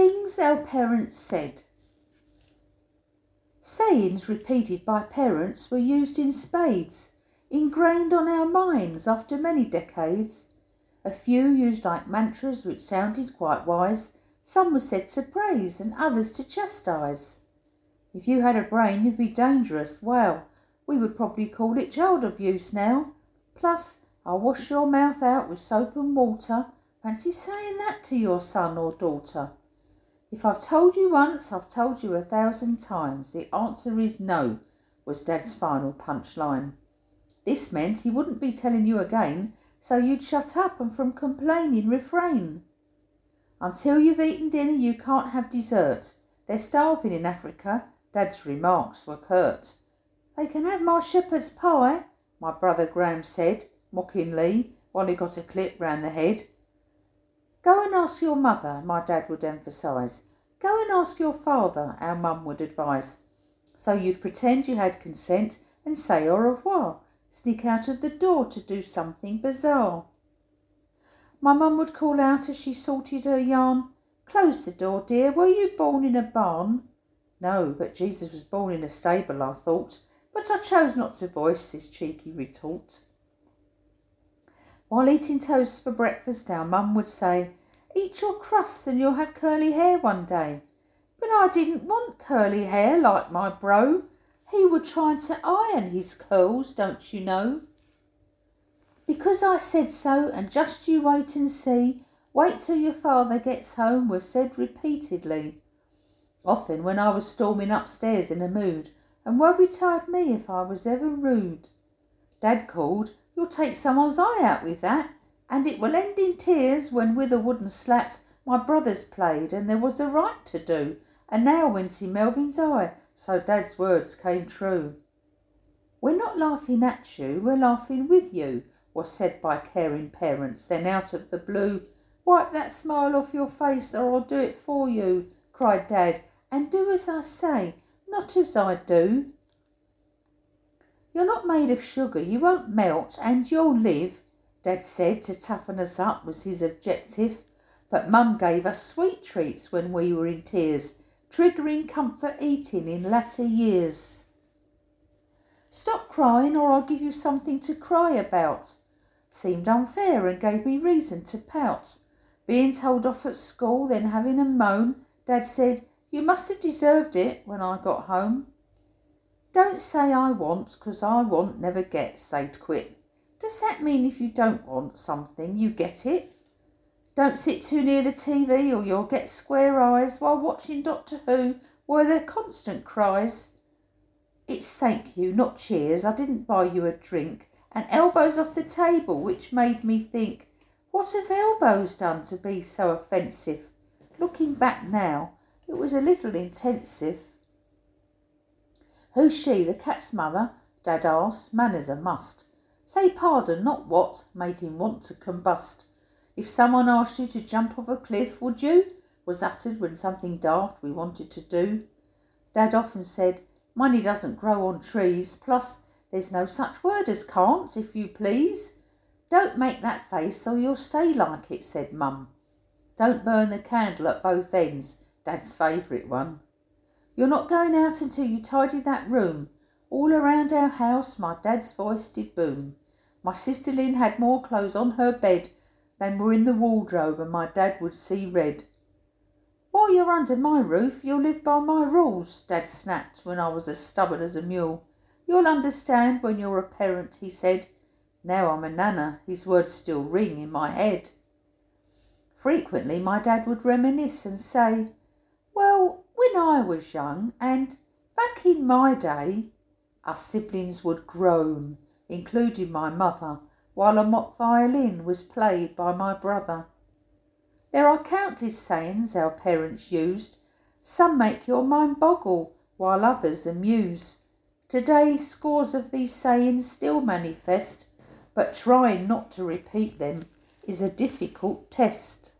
Things our parents said. Sayings repeated by parents were used in spades, ingrained on our minds after many decades. A few used like mantras which sounded quite wise. Some were said to praise and others to chastise. If you had a brain, you'd be dangerous. Well, we would probably call it child abuse now. Plus, I'll wash your mouth out with soap and water. Fancy saying that to your son or daughter. If I've told you once, I've told you a thousand times. The answer is no, was Dad's final punchline. This meant he wouldn't be telling you again, so you'd shut up and from complaining refrain. Until you've eaten dinner, you can't have dessert. They're starving in Africa. Dad's remarks were curt. They can have my shepherd's pie, my brother Graham said, mockingly, while he got a clip round the head. Go and ask your mother, my dad would emphasise. Go and ask your father, our mum would advise. So you'd pretend you had consent and say au revoir, sneak out of the door to do something bizarre. My mum would call out as she sorted her yarn, Close the door, dear. Were you born in a barn? No, but Jesus was born in a stable, I thought, but I chose not to voice this cheeky retort. While eating toast for breakfast, our mum would say, Eat your crusts and you'll have curly hair one day. But I didn't want curly hair like my bro. He would try to iron his curls, don't you know? Because I said so, and just you wait and see. Wait till your father gets home, was said repeatedly. Often when I was storming upstairs in a mood, and woe betide me if I was ever rude. Dad called, You'll take someone's eye out with that, and it will end in tears when with a wooden slat my brothers played, and there was a right to do, and now went in Melvin's eye, so Dad's words came true. We're not laughing at you, we're laughing with you, was said by caring parents. Then out of the blue, wipe that smile off your face, or I'll do it for you, cried Dad, and do as I say, not as I do. You're not made of sugar, you won't melt, and you'll live, Dad said to toughen us up was his objective. But Mum gave us sweet treats when we were in tears, triggering comfort eating in latter years. Stop crying or I'll give you something to cry about. Seemed unfair and gave me reason to pout. Being told off at school, then having a moan, Dad said, You must have deserved it when I got home. Don't say I want, 'cause I want never gets, they'd quit. Does that mean if you don't want something, you get it? Don't sit too near the TV or you'll get square eyes while watching Doctor Who, where there constant cries. It's thank you, not cheers. I didn't buy you a drink. And elbows off the table, which made me think, what have elbows done to be so offensive? Looking back now, it was a little intensive. Who's she, the cat's mother? Dad asked. Manners a must. Say pardon, not what, made him want to combust. If someone asked you to jump off a cliff, would you? was uttered when something daft we wanted to do. Dad often said, Money doesn't grow on trees, plus there's no such word as can't, if you please. Don't make that face or you'll stay like it, said Mum. Don't burn the candle at both ends, Dad's favourite one. You're not going out until you tidy that room. All around our house my dad's voice did boom. My sister Lynn had more clothes on her bed than were in the wardrobe, and my dad would see red. While you're under my roof, you'll live by my rules, Dad snapped when I was as stubborn as a mule. You'll understand when you're a parent, he said. Now I'm a nana, his words still ring in my head. Frequently my dad would reminisce and say, Well, when I was young, and back in my day, our siblings would groan, including my mother, while a mock violin was played by my brother. There are countless sayings our parents used. Some make your mind boggle, while others amuse. Today, scores of these sayings still manifest, but trying not to repeat them is a difficult test.